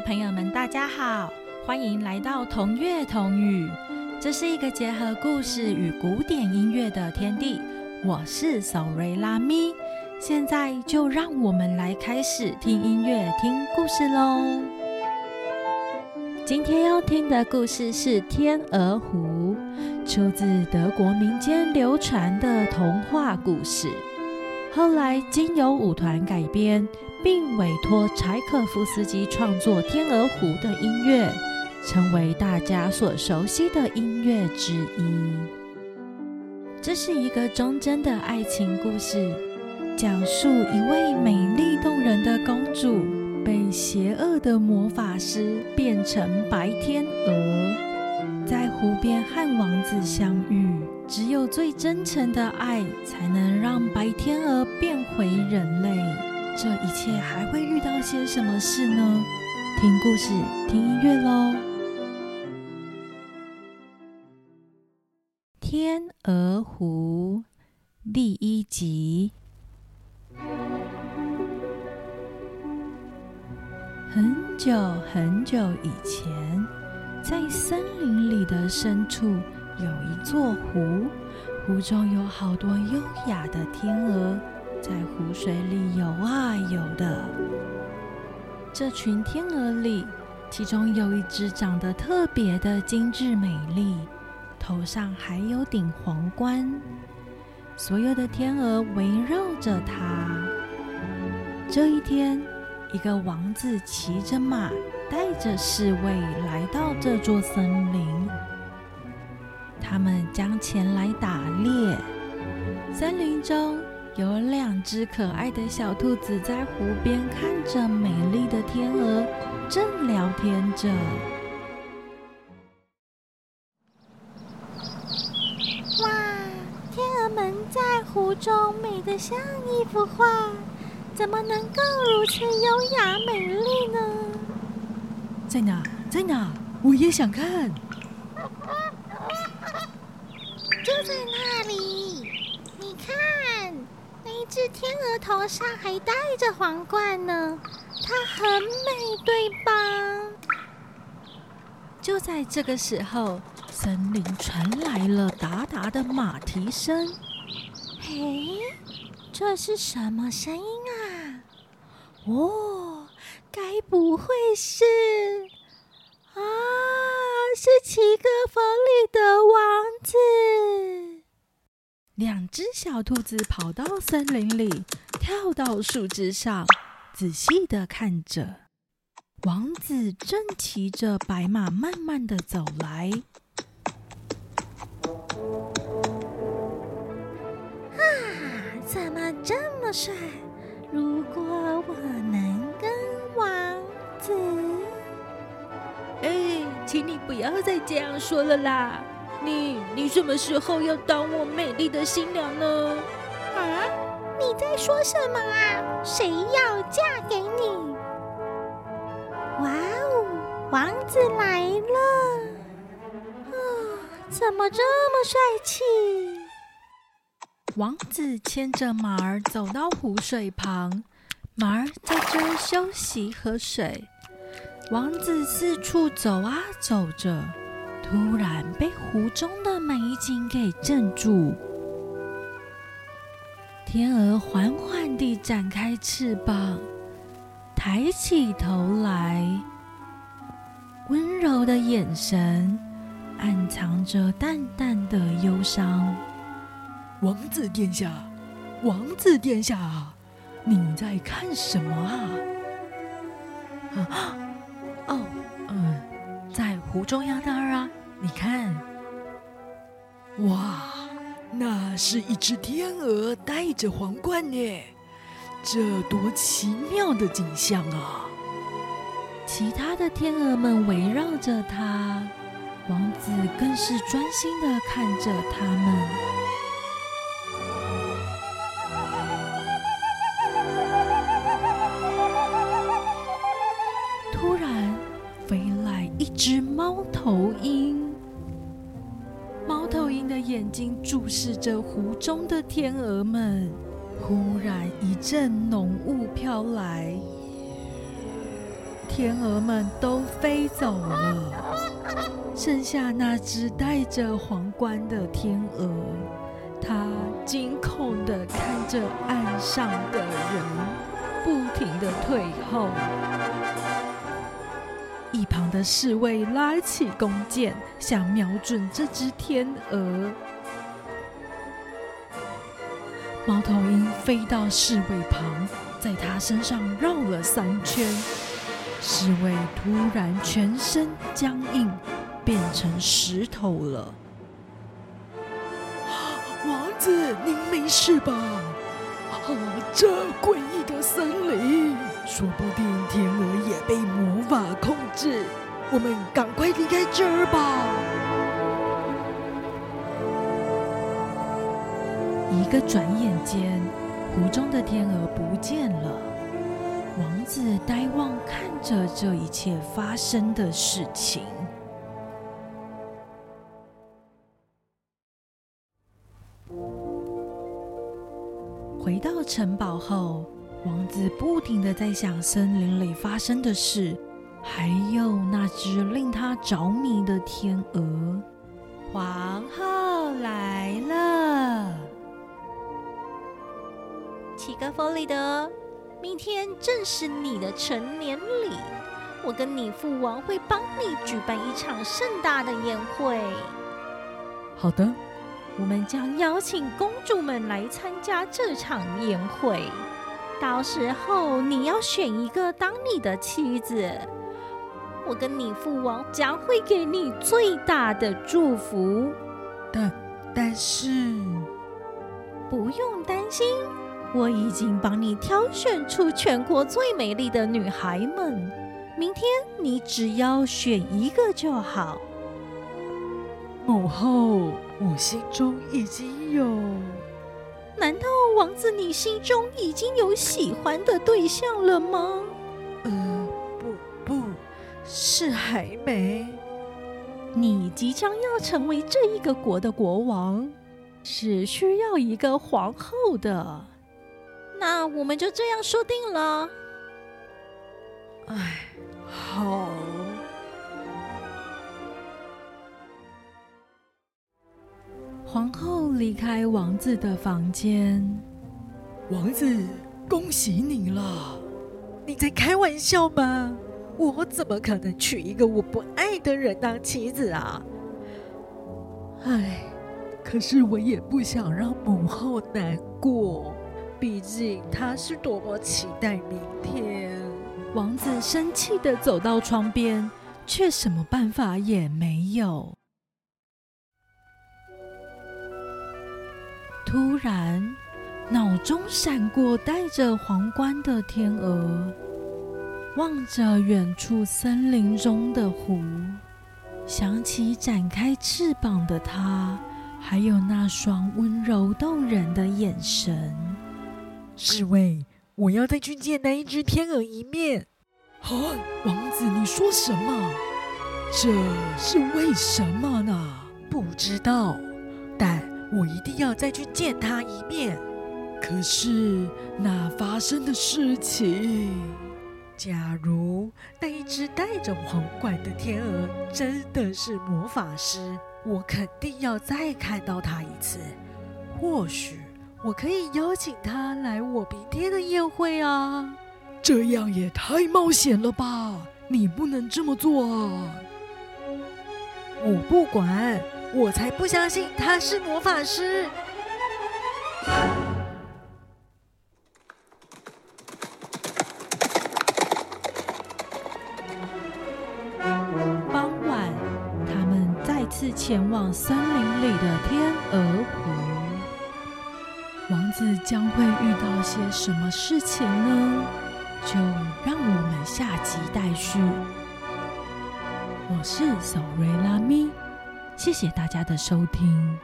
朋友们，大家好，欢迎来到同乐同语。这是一个结合故事与古典音乐的天地。我是索瑞拉咪，现在就让我们来开始听音乐、听故事喽。今天要听的故事是《天鹅湖》，出自德国民间流传的童话故事，后来经由舞团改编。并委托柴可夫斯基创作《天鹅湖》的音乐，成为大家所熟悉的音乐之一。这是一个忠贞的爱情故事，讲述一位美丽动人的公主被邪恶的魔法师变成白天鹅，在湖边和王子相遇。只有最真诚的爱，才能让白天鹅变回人类。这一切还会遇到些什么事呢？听故事，听音乐喽。《天鹅湖》第一集。很久很久以前，在森林里的深处有一座湖，湖中有好多优雅的天鹅。在湖水里游啊游的，这群天鹅里，其中有一只长得特别的精致美丽，头上还有顶皇冠。所有的天鹅围绕着它。这一天，一个王子骑着马，带着侍卫来到这座森林。他们将前来打猎。森林中。有两只可爱的小兔子在湖边看着美丽的天鹅，正聊天着。哇，天鹅们在湖中美得像一幅画，怎么能够如此优雅美丽呢？在哪？在哪？我也想看。就在那里，你看。一只天鹅头上还戴着皇冠呢，它很美，对吧？就在这个时候，森林传来了达达的马蹄声。嘿，这是什么声音啊？哦，该不会是……啊，是七个房里的王子。两只小兔子跑到森林里，跳到树枝上，仔细的看着。王子正骑着白马慢慢的走来。啊，怎么这么帅？如果我能不要再这样说了啦！你你什么时候要当我美丽的新娘呢？啊！你在说什么啊？谁要嫁给你？哇哦，王子来了！啊，怎么这么帅气？王子牵着马儿走到湖水旁，马儿在这儿休息喝水。王子四处走啊走着。突然被湖中的美景给镇住，天鹅缓缓地展开翅膀，抬起头来，温柔的眼神暗藏着淡淡的忧伤。王子殿下，王子殿下，你在看什么啊？啊，湖中央那儿啊。你看，哇，那是一只天鹅戴着皇冠呢，这多奇妙的景象啊！其他的天鹅们围绕着它，王子更是专心的看着它们。头鹰。猫头鹰的眼睛注视着湖中的天鹅们，忽然一阵浓雾飘来，天鹅们都飞走了，剩下那只戴着皇冠的天鹅，它惊恐地看着岸上的人，不停地退后。一旁的侍卫拉起弓箭，想瞄准这只天鹅。猫头鹰飞到侍卫旁，在他身上绕了三圈。侍卫突然全身僵硬，变成石头了。王子，您没事吧？啊，这诡异的森林，说不定天鹅也被魔法控制。我们赶快离开这儿吧。一个转眼间，湖中的天鹅不见了。王子呆望看着这一切发生的事情。回到城堡后，王子不停的在想森林里发生的事，还有那只令他着迷的天鹅。皇后来了，齐格弗里德，明天正是你的成年礼，我跟你父王会帮你举办一场盛大的宴会。好的。我们将邀请公主们来参加这场宴会，到时候你要选一个当你的妻子。我跟你父王将会给你最大的祝福。但但是，不用担心，我已经帮你挑选出全国最美丽的女孩们。明天你只要选一个就好。母后。我心中已经有，难道王子你心中已经有喜欢的对象了吗？呃，不，不是还没。你即将要成为这一个国的国王，是需要一个皇后的。那我们就这样说定了。哎，好。离开王子的房间。王子，恭喜你了！你在开玩笑吗？我怎么可能娶一个我不爱的人当妻子啊？唉，可是我也不想让母后难过，毕竟她是多么期待明天。王子生气的走到窗边，却什么办法也没有。突然，脑中闪过戴着皇冠的天鹅，望着远处森林中的湖，想起展开翅膀的它，还有那双温柔动人的眼神。侍卫，我要再去见那一只天鹅一面。啊，王子，你说什么？这是为什么呢？不知道，但。我一定要再去见他一面。可是那发生的事情，假如那一只戴着皇冠的天鹅真的是魔法师，我肯定要再看到他一次。或许我可以邀请他来我明天的宴会啊！这样也太冒险了吧！你不能这么做啊！我不管。我才不相信他是魔法师。傍晚，他们再次前往森林里的天鹅湖。王子将会遇到些什么事情呢？就让我们下集待续。我是索瑞拉咪。谢谢大家的收听。